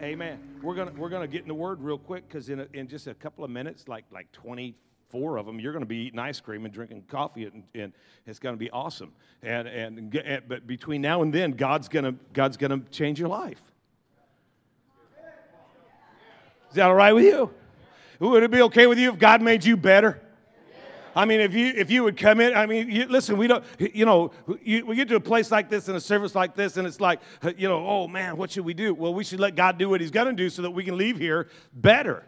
Amen. We're gonna we're gonna get in the word real quick because in a, in just a couple of minutes, like like 24 of them, you're gonna be eating ice cream and drinking coffee, and, and it's gonna be awesome. And, and and but between now and then, God's gonna God's gonna change your life. Is that all right with you? Would it be okay with you if God made you better? I mean, if you if you would come in, I mean, you, listen, we don't, you know, you, we get to a place like this in a service like this, and it's like, uh, you know, oh man, what should we do? Well, we should let God do what He's going to do so that we can leave here better.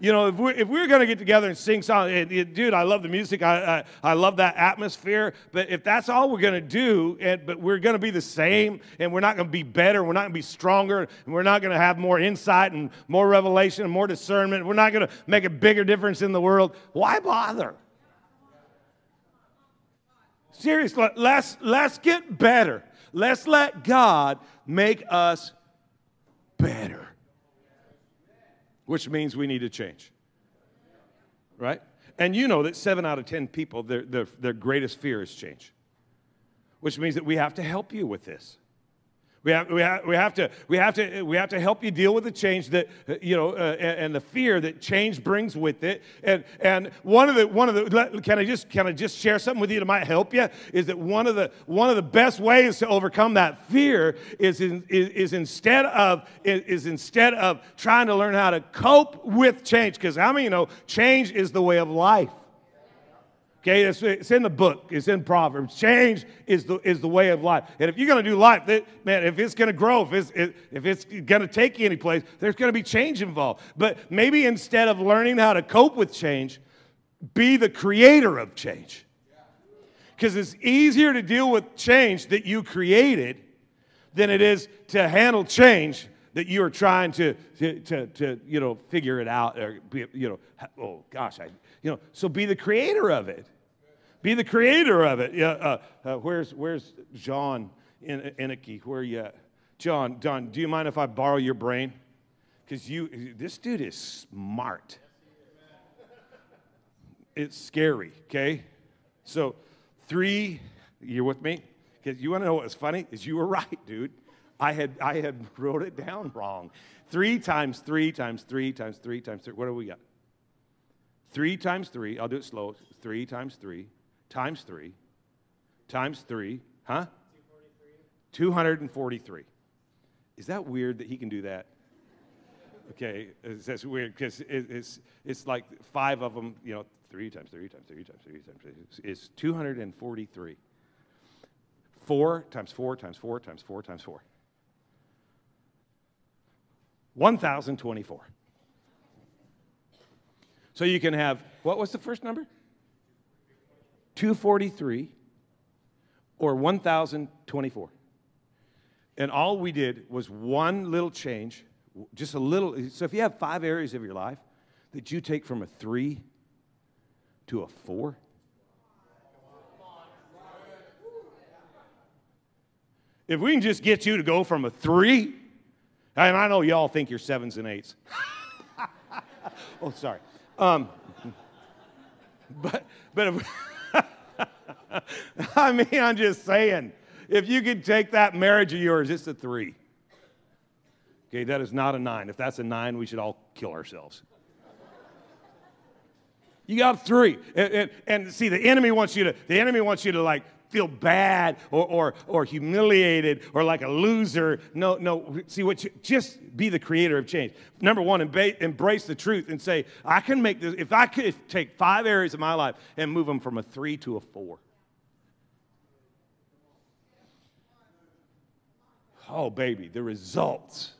You know, if we're, if we're going to get together and sing songs, it, it, dude, I love the music. I, I, I, love that atmosphere. But if that's all we're going to do, and, but we're going to be the same, and we're not going to be better, we're not going to be stronger, and we're not going to have more insight and more revelation and more discernment, we're not going to make a bigger difference in the world, why bother? Seriously, let's, let's get better. Let's let God make us better which means we need to change. Right? And you know that seven out of 10 people, their, their, their greatest fear is change, which means that we have to help you with this. We have, we, have, we, have to, we, have to, we have to help you deal with the change that, you know, uh, and, and, the fear that change brings with it. And, and one of the, one of the, can I just, can I just share something with you that might help you? Is that one of the, one of the best ways to overcome that fear is, in, is, is instead of, is instead of trying to learn how to cope with change, because how many you know change is the way of life? Okay, it's, it's, in the book, it's in Proverbs. Change is the, is the way of life. And if you're going to do life, that, man, if it's going to grow, if it's, if it's going to take you anyplace, there's going to be change involved. But maybe instead of learning how to cope with change, be the creator of change. Because it's easier to deal with change that you created than it is to handle change that you are trying to, to, to, to you know, figure it out or, be, you know, oh gosh, I, you know, so be the creator of it. Be the creator of it. Yeah, uh, uh, where's, where's John Inicky? Where are you at? John, John, do you mind if I borrow your brain? Because you, this dude is smart. It's scary, okay? So, three, you're with me? Because you want to know what's funny? Is you were right, dude. I had, I had wrote it down wrong. Three times three times three times three times three. What do we got? Three times three. I'll do it slow. Three times three times 3 times 3, huh? 243. Is that weird that he can do that? Okay, that's weird because it's, it's like five of them, you know, three times three times three times three times three is 243. Four times four times four times four times four. 1,024. So you can have, what was the first number? 243 or 1024. And all we did was one little change, just a little. So if you have five areas of your life that you take from a three to a four, if we can just get you to go from a three, and I know y'all think you're sevens and eights. oh, sorry. Um, but but if, I mean, I'm just saying, if you could take that marriage of yours, it's a three. Okay, that is not a nine. If that's a nine, we should all kill ourselves. You got three. And, and, and, see, the enemy wants you to, the enemy wants you to like feel bad or, or, or humiliated or like a loser. No, no. See, what you, just be the creator of change. Number one, embrace the truth and say, I can make this, if I could take five areas of my life and move them from a three to a four. Oh, baby, the results.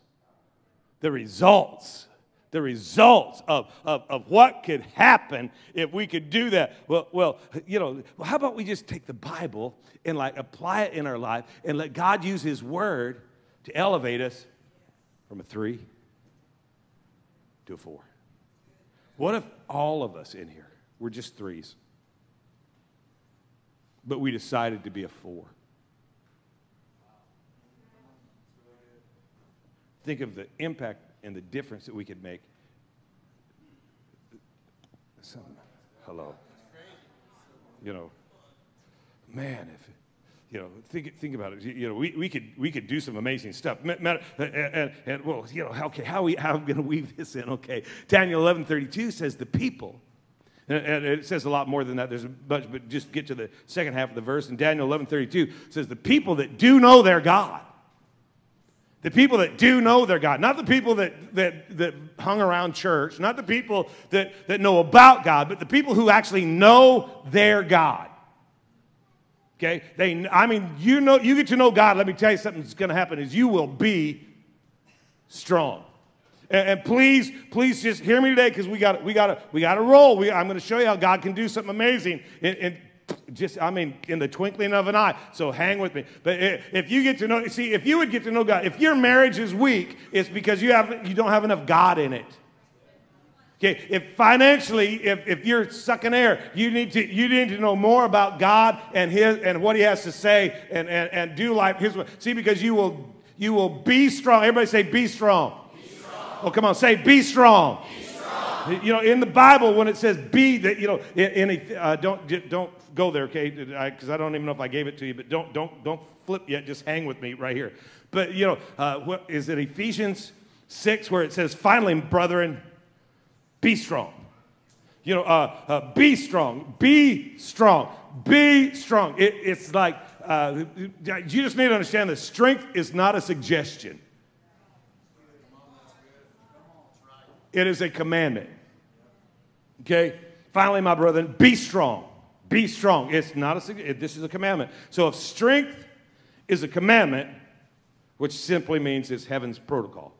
The results. The results of, of, of what could happen if we could do that. Well, well, you know, how about we just take the Bible and like apply it in our life and let God use His Word to elevate us from a three to a four? What if all of us in here were just threes, but we decided to be a four? Think of the impact and the difference that we could make. Hello. You know, man, if, you know, think, think about it. You know, we, we, could, we could do some amazing stuff. And, uh, uh, and, and well, you know, okay, how, we, how we going to weave this in? Okay, Daniel 11:32 says the people, and it says a lot more than that. There's a bunch, but just get to the second half of the verse. And Daniel 11:32 says the people that do know their God, the people that do know their God, not the people that, that, that hung around church, not the people that, that know about God, but the people who actually know their God. Okay? They, I mean, you know, you get to know God. Let me tell you something that's going to happen is you will be strong. And, and please, please just hear me today because we got we got we got to roll. We, I'm going to show you how God can do something amazing. And, and just I mean, in the twinkling of an eye. So hang with me. But if you get to know, see, if you would get to know God, if your marriage is weak, it's because you have you don't have enough God in it. Okay, if financially, if, if you're sucking air, you need to you need to know more about God and his and what he has to say and, and, and do life his way. See, because you will you will be strong. Everybody say be strong. Be strong. Oh, come on, say be strong. be strong. You know, in the Bible, when it says be, that you know, in, in uh, don't don't go there, okay? Because I, I, don't even know if I gave it to you, but don't don't don't flip yet. Just hang with me right here. But you know, uh, what is it? Ephesians six, where it says, "Finally, brethren." Be strong. You know, uh, uh, be strong. Be strong. Be strong. It, it's like, uh, you just need to understand that strength is not a suggestion, it is a commandment. Okay? Finally, my brethren, be strong. Be strong. It's not a this is a commandment. So if strength is a commandment, which simply means it's heaven's protocol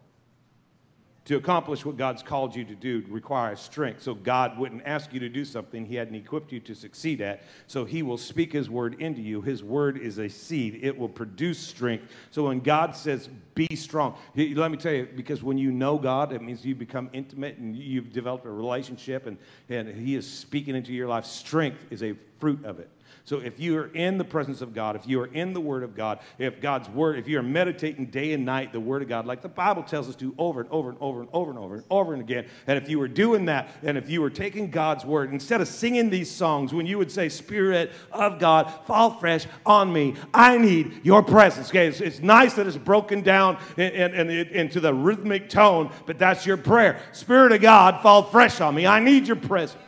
to accomplish what God's called you to do requires strength. So God wouldn't ask you to do something he hadn't equipped you to succeed at. So he will speak his word into you. His word is a seed, it will produce strength. So when God says, be strong, let me tell you, because when you know God, it means you become intimate and you've developed a relationship and, and he is speaking into your life. Strength is a fruit of it. So if you are in the presence of God, if you are in the Word of God, if God's Word, if you are meditating day and night the Word of God, like the Bible tells us to over and over and over and over and over and over and again, and if you were doing that, and if you were taking God's Word, instead of singing these songs, when you would say, Spirit of God, fall fresh on me, I need your presence. Okay, it's, it's nice that it's broken down in, in, into the rhythmic tone, but that's your prayer. Spirit of God, fall fresh on me. I need your presence.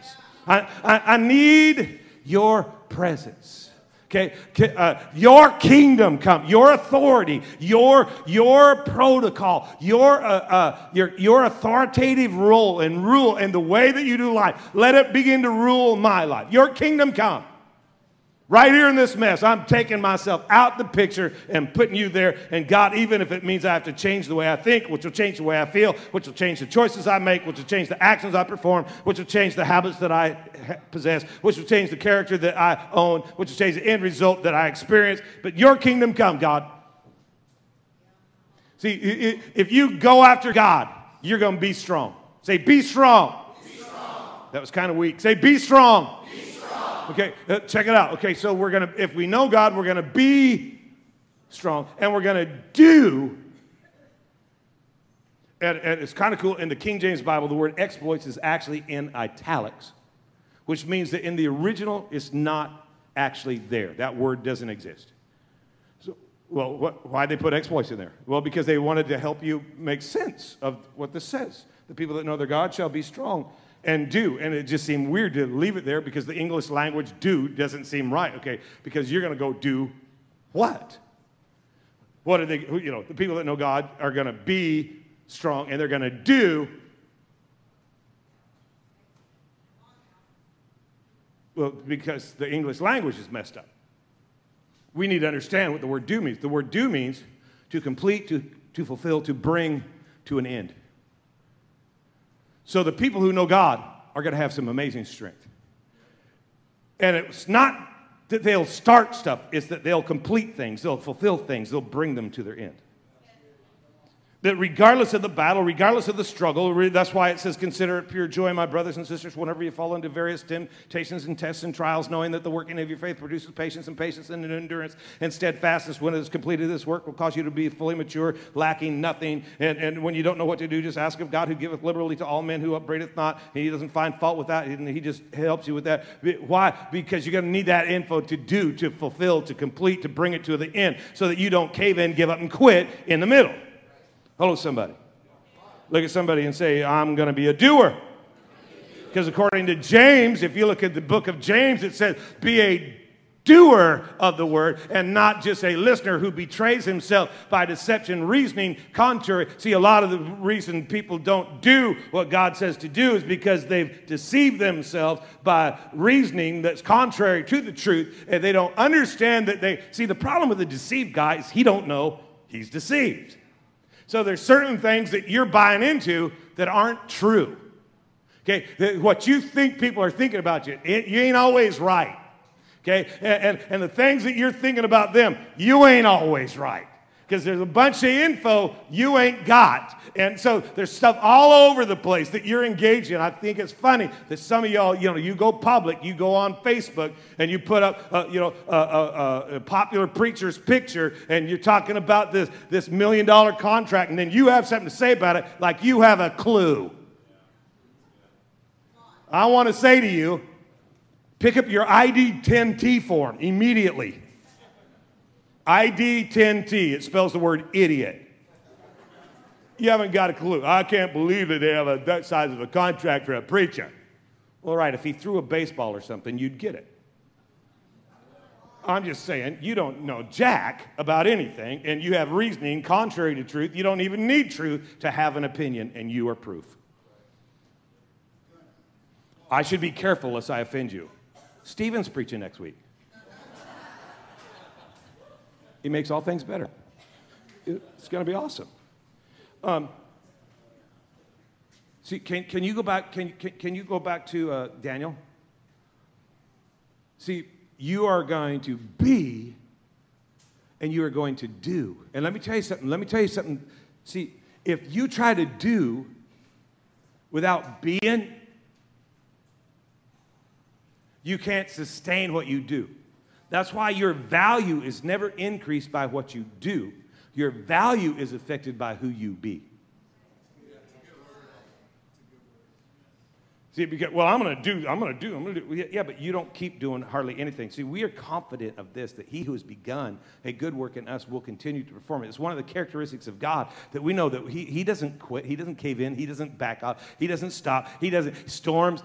I, I, I need your presence. Okay, uh, your kingdom come, your authority, your your protocol, your uh, uh, your your authoritative role and rule and the way that you do life. Let it begin to rule my life. Your kingdom come. Right here in this mess, I'm taking myself out the picture and putting you there. And God, even if it means I have to change the way I think, which will change the way I feel, which will change the choices I make, which will change the actions I perform, which will change the habits that I possess, which will change the character that I own, which will change the end result that I experience. But your kingdom come, God. See, if you go after God, you're going to be strong. Say, be strong. Be strong. That was kind of weak. Say, be strong. Be Okay, uh, check it out. Okay, so we're going to, if we know God, we're going to be strong and we're going to do. And, and it's kind of cool. In the King James Bible, the word exploits is actually in italics, which means that in the original, it's not actually there. That word doesn't exist. So, well, what, why they put exploits in there? Well, because they wanted to help you make sense of what this says. The people that know their God shall be strong and do. And it just seemed weird to leave it there because the English language do doesn't seem right, okay? Because you're going to go do what? What are they, you know, the people that know God are going to be strong and they're going to do. Well, because the English language is messed up. We need to understand what the word do means. The word do means to complete, to, to fulfill, to bring to an end. So the people who know God are going to have some amazing strength. And it's not that they'll start stuff, it's that they'll complete things, they'll fulfill things, they'll bring them to their end. That regardless of the battle, regardless of the struggle, that's why it says, Consider it pure joy, my brothers and sisters, whenever you fall into various temptations and tests and trials, knowing that the working of your faith produces patience and patience and endurance and steadfastness. When it is completed, this work will cause you to be fully mature, lacking nothing. And, and when you don't know what to do, just ask of God who giveth liberally to all men who upbraideth not. And he doesn't find fault with that, and he just helps you with that. Why? Because you're going to need that info to do, to fulfill, to complete, to bring it to the end so that you don't cave in, give up, and quit in the middle. Hello, somebody. Look at somebody and say, I'm going to be a doer. Because according to James, if you look at the book of James, it says, be a doer of the word and not just a listener who betrays himself by deception, reasoning contrary. See, a lot of the reason people don't do what God says to do is because they've deceived themselves by reasoning that's contrary to the truth and they don't understand that they see the problem with the deceived guy is he don't know he's deceived. So there's certain things that you're buying into that aren't true. Okay, what you think people are thinking about you, it, you ain't always right. Okay, and, and, and the things that you're thinking about them, you ain't always right because there's a bunch of info you ain't got. And so there's stuff all over the place that you're engaged in. I think it's funny that some of y'all, you know, you go public, you go on Facebook, and you put up, uh, you know, a, a, a, popular preacher's picture, and you're talking about this, this million dollar contract, and then you have something to say about it like you have a clue. I want to say to you, pick up your ID 10T form immediately. ID 10T, it spells the word idiot. You haven't got a clue. I can't believe that they have a, that size of a contract for a preacher. All right, if he threw a baseball or something, you'd get it. I'm just saying, you don't know jack about anything, and you have reasoning contrary to truth. You don't even need truth to have an opinion, and you are proof. I should be careful lest I offend you. Stephen's preaching next week. He makes all things better. It's going to be awesome. Um, see, can, can you go back? Can, can, can you go back to uh, Daniel? See, you are going to be and you are going to do. And let me tell you something. Let me tell you something. See, if you try to do without being, you can't sustain what you do. That's why your value is never increased by what you do. Your value is affected by who you be. See, because, well, I'm going to do, I'm going to do, I'm going to do. Yeah, but you don't keep doing hardly anything. See, we are confident of this, that he who has begun a good work in us will continue to perform it. It's one of the characteristics of God that we know that he, he doesn't quit, he doesn't cave in, he doesn't back out, he doesn't stop, he doesn't, storms,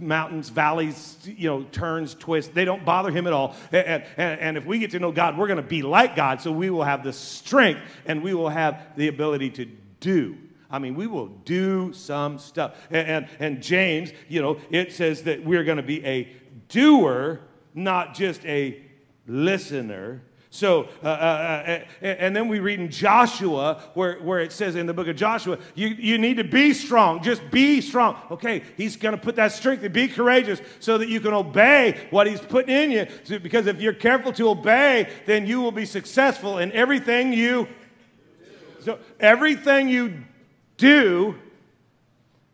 mountains, valleys, you know, turns, twists, they don't bother him at all. And, and, and if we get to know God, we're going to be like God, so we will have the strength and we will have the ability to do I mean, we will do some stuff. And, and, and James, you know, it says that we're going to be a doer, not just a listener. So, uh, uh, uh, and then we read in Joshua where, where it says in the book of Joshua, you, you need to be strong. Just be strong. Okay, he's going to put that strength and be courageous so that you can obey what he's putting in you. So, because if you're careful to obey, then you will be successful in everything you. So everything you do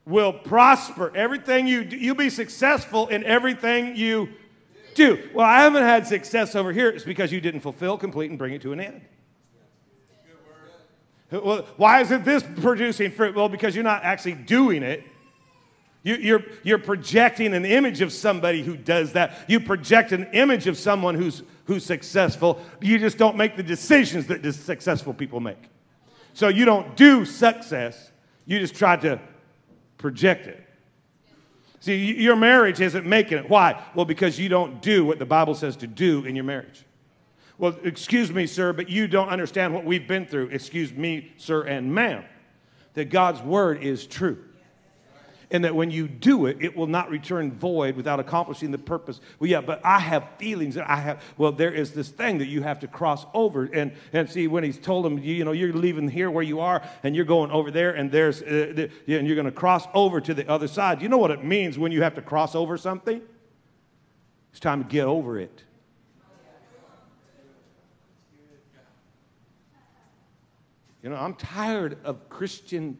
will prosper. Everything you do, you'll be successful in everything you do. Well, I haven't had success over here. It's because you didn't fulfill, complete, and bring it to an end. Well, why isn't this producing fruit? Well, because you're not actually doing it. You, are you're, you're projecting an image of somebody who does that. You project an image of someone who's, who's successful. You just don't make the decisions that successful people make. So you don't do success, you just try to project it. See, your marriage isn't making it. Why? Well, because you don't do what the Bible says to do in your marriage. Well, excuse me, sir, but you don't understand what we've been through. Excuse me, sir and ma'am. That God's word is true and that when you do it, it will not return void without accomplishing the purpose. Well, yeah, but I have feelings that I have. Well, there is this thing that you have to cross over. And, and see, when he's told him, you, you know, you're leaving here where you are and you're going over there and there's, uh, the, and you're going to cross over to the other side. You know what it means when you have to cross over something? It's time to get over it. You know, I'm tired of Christian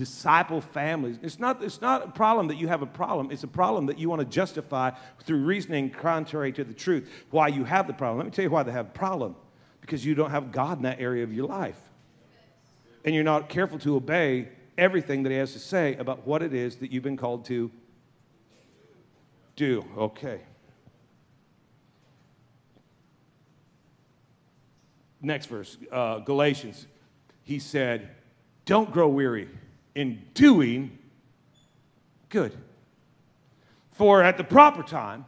disciple families. It's not, it's not a problem that you have a problem. It's a problem that you want to justify through reasoning contrary to the truth why you have the problem. Let me tell you why they have a problem. Because you don't have God in that area of your life. And you're not careful to obey everything that He has to say about what it is that you've been called to do. Okay. Next verse, uh, Galatians. He said, Don't grow weary in doing good. For at the proper time,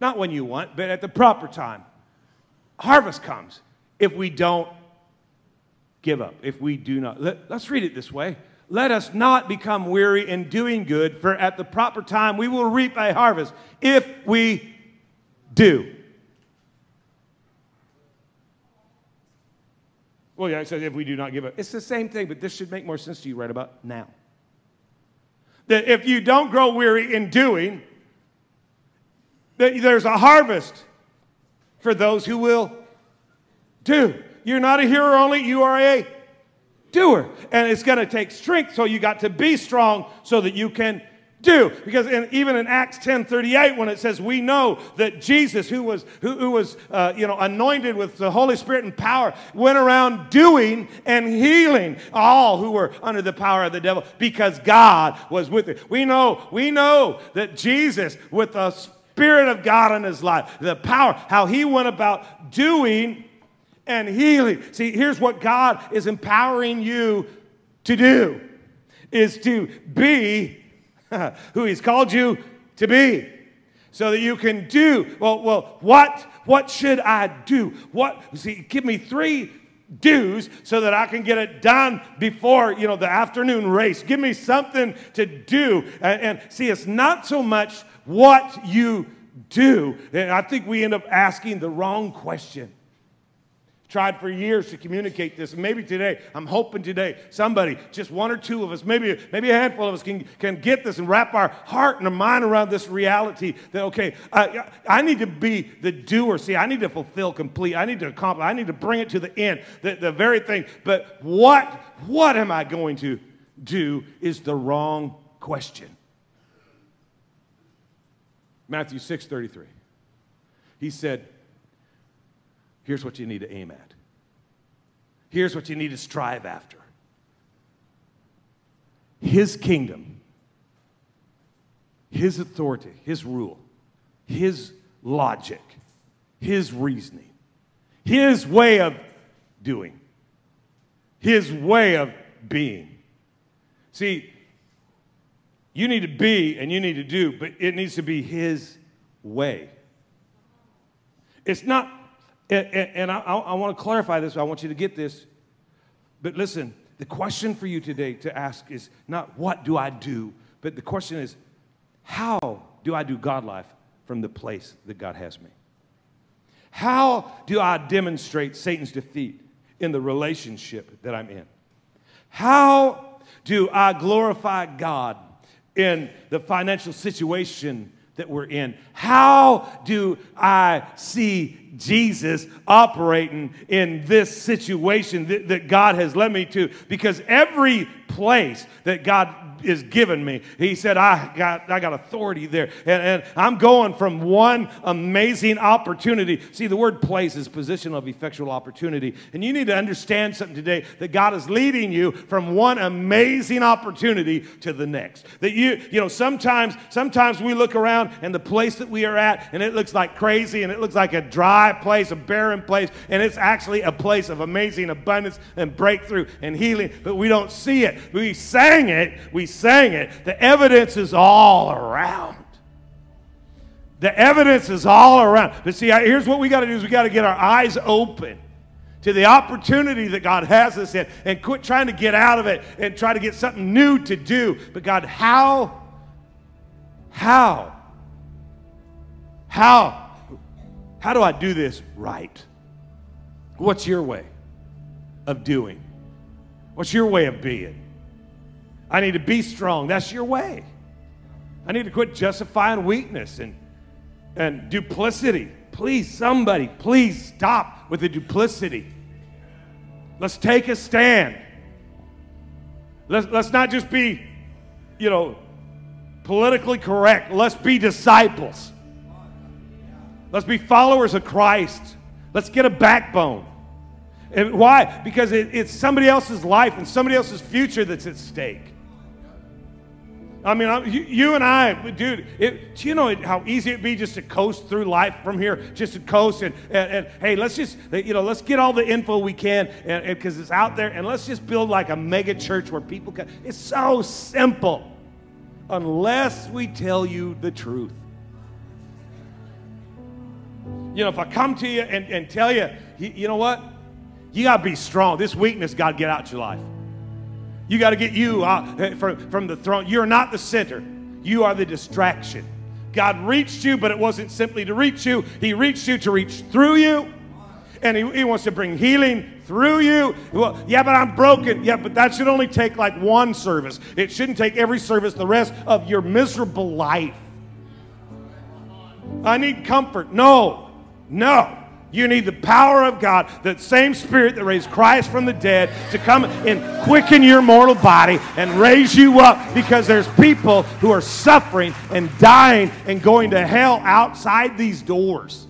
not when you want, but at the proper time, harvest comes if we don't give up, if we do not. Let, us read it this way. Let us not become weary in doing good, for at the proper time we will reap a harvest if we do. Well, yeah, it says if we do not give up. It's the same thing, but this should make more sense to you right about now. That if you don't grow weary in doing, that there's a harvest for those who will do. You're not a hearer only, you are a doer. And it's going to take strength, so you got to be strong so that you can do. Because in, even in Acts 10 38, when it says, We know that Jesus, who was, who, who was uh, you know, anointed with the Holy Spirit and power, went around doing and healing all who were under the power of the devil because God was with it. We know, we know that Jesus, with the Spirit of God in his life, the power, how he went about doing and healing. See, here's what God is empowering you to do is to be who he's called you to be so that you can do well well what what should i do? What see give me three do's so that i can get it done before you know the afternoon race. Give me something to do. And, and see it's not so much what you do. And i think we end up asking the wrong question tried for years to communicate this. And maybe today, I'm hoping today, somebody, just one or two of us, maybe, maybe a handful of us can, can get this and wrap our heart and our mind around this reality that, okay, I, I need to be the doer. See, I need to fulfill complete. I need to accomplish. I need to bring it to the end, the, the very thing. But what, what am I going to do is the wrong question. Matthew 6 33. He said, Here's what you need to aim at. Here's what you need to strive after His kingdom, His authority, His rule, His logic, His reasoning, His way of doing, His way of being. See, you need to be and you need to do, but it needs to be His way. It's not and, and, and I, I want to clarify this. I want you to get this. But listen, the question for you today to ask is not what do I do, but the question is how do I do God life from the place that God has me? How do I demonstrate Satan's defeat in the relationship that I'm in? How do I glorify God in the financial situation that we're in? How do I see Jesus operating in this situation that, that God has led me to? Because every place that God is given me. He said, I got, I got authority there. And, and I'm going from one amazing opportunity. See, the word place is position of effectual opportunity. And you need to understand something today that God is leading you from one amazing opportunity to the next. That you, you know, sometimes, sometimes we look around and the place that we are at and it looks like crazy and it looks like a dry place, a barren place, and it's actually a place of amazing abundance and breakthrough and healing, but we don't see it. We sang it, we sang it. The evidence is all around. The evidence is all around. But see, here's what we got to do is we got to get our eyes open to the opportunity that God has us in and quit trying to get out of it and try to get something new to do. But God, how? How? How? How do I do this right? What's your way of doing? What's your way of being? I need to be strong. That's your way. I need to quit justifying weakness and, and duplicity. Please, somebody, please stop with the duplicity. Let's take a stand. Let's, let's not just be, you know, politically correct. Let's be disciples. Let's be followers of Christ. Let's get a backbone. And why? Because it, it's somebody else's life and somebody else's future that's at stake. I mean, you, you, and I, dude, it, you know how easy it'd be just to coast through life from here, just to coast and, and, and hey, let's just, you know, let's get all the info we can because it's out there and let's just build like a mega church where people can. It's so simple unless we tell you the truth. You know, if I come to you and, and tell you, you, you know what? You got to be strong. This weakness got to get out your life. You got to get you out eh, from, from the throne. You're not the center, you are the distraction. God reached you, but it wasn't simply to reach you, He reached you to reach through you. And he, he wants to bring healing through you. Well, yeah, but I'm broken. Yeah, but that should only take like one service. It shouldn't take every service the rest of your miserable life. I need comfort. No, no. You need the power of God, that same spirit that raised Christ from the dead, to come and quicken your mortal body and raise you up because there's people who are suffering and dying and going to hell outside these doors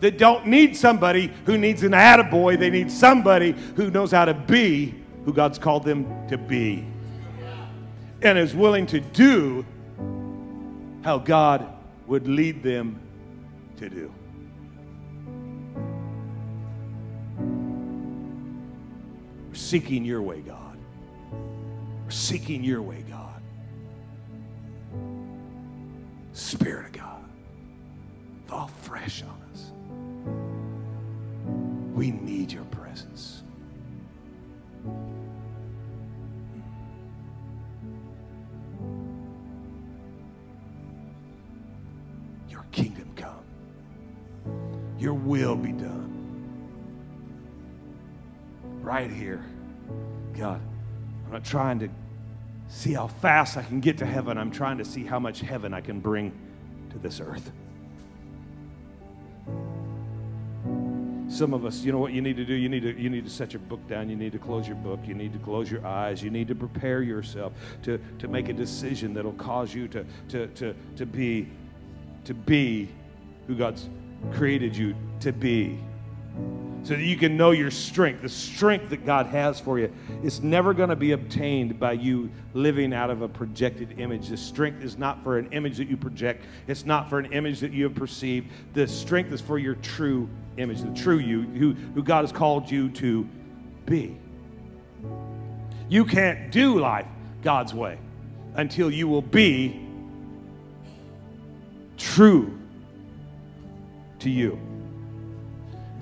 that don't need somebody who needs an attaboy. They need somebody who knows how to be who God's called them to be and is willing to do how God would lead them to do. We're seeking your way, God. We're seeking your way, God. Spirit of God, fall fresh on us. We need your presence. Your kingdom come. Your will be done right here. God, I'm not trying to see how fast I can get to heaven. I'm trying to see how much heaven I can bring to this earth. Some of us, you know what you need to do? You need to, you need to set your book down. You need to close your book. You need to close your eyes. You need to prepare yourself to, to make a decision that'll cause you to, to, to, to, be, to be who God's created you to be so that you can know your strength. The strength that God has for you is never going to be obtained by you living out of a projected image. The strength is not for an image that you project, it's not for an image that you have perceived. The strength is for your true image, the true you, who, who God has called you to be. You can't do life God's way until you will be true to you.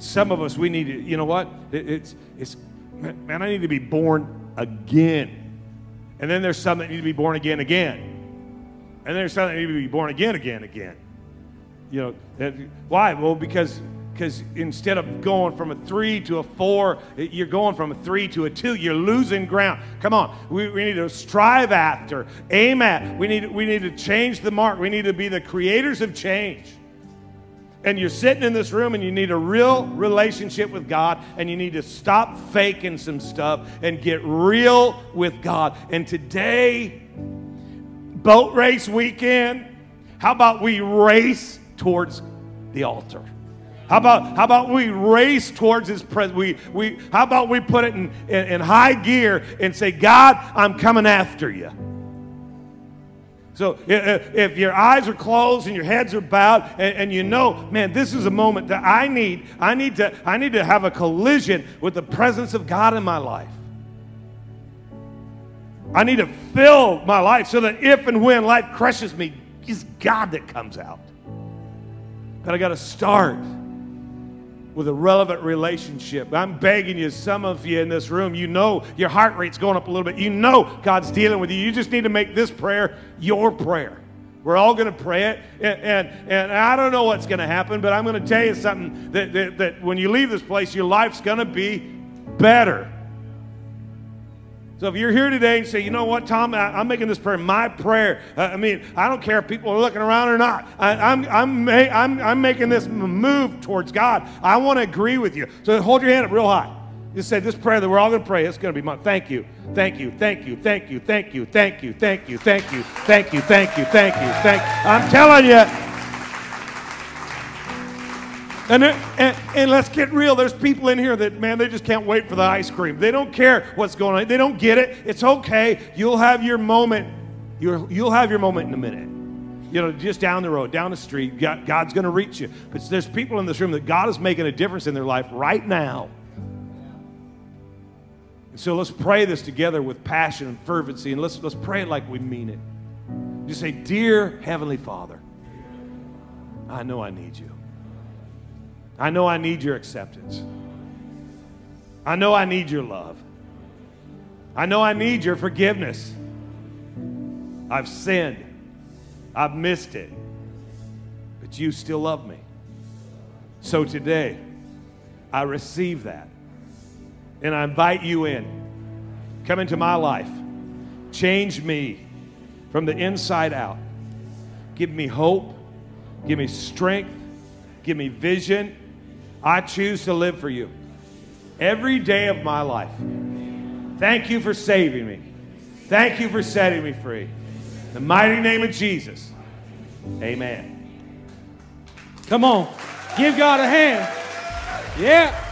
Some of us, we need to, you know what? It, it's, it's, man, I need to be born again. And then there's some that need to be born again again. And there's some that need to be born again again again. You know, why? Well, because because instead of going from a three to a four, you're going from a three to a two. You're losing ground. Come on, we, we need to strive after, aim at. We need, we need to change the mark. We need to be the creators of change and you're sitting in this room and you need a real relationship with God and you need to stop faking some stuff and get real with God. And today, boat race weekend, how about we race towards the altar? How about, how about we race towards his presence? We, we, how about we put it in, in, in high gear and say, God, I'm coming after you. So if your eyes are closed and your heads are bowed and, and, you know, man, this is a moment that I need, I need to, I need to have a collision with the presence of God in my life. I need to fill my life so that if and when life crushes me, it's God that comes out. But I got to start with a relevant relationship. I'm begging you, some of you in this room, you know your heart rate's going up a little bit. You know God's dealing with you. You just need to make this prayer your prayer. We're all going to pray it. And, and, and I don't know what's going to happen, but I'm going to tell you something that, that, that when you leave this place, your life's going to be better. So if you're here today and say, you know what, Thom, I, am making this prayer my prayer. Uh, I mean, I don't care if people are looking around or not. I, I'm, I'm, I'm, I'm making this move towards God. I want to agree with you. So hold your hand up real high. Just say this prayer that we're all going to pray. It's going to be my thank you, thank you, thank you, thank you, thank you, thank you, thank you, thank you, thank you, thank you, thank you, thank. I'm telling you. And, and, and let's get real. There's people in here that, man, they just can't wait for the ice cream. They don't care what's going on. They don't get it. It's okay. You'll have your moment. You'll, you'll have your moment in a minute you know, just down the road, down the street. God's going to reach you. But there's people in this room that God is making a difference in their life right now. So let's pray this together with passion and fervency, and let's, let's pray it like we mean it. Just say, Dear Heavenly Father, I know I need you. I know I need your acceptance. I know I need your love. I know I need your forgiveness. I've sinned. I've missed it. But you still love me. So today, I receive that. And I invite you in. Come into my life. Change me from the inside out. Give me hope. Give me strength. Give me vision. I choose to live for you every day of my life. Thank you for saving me. Thank you for setting me free. In the mighty name of Jesus. Amen. Come on. Give God a hand. Yeah.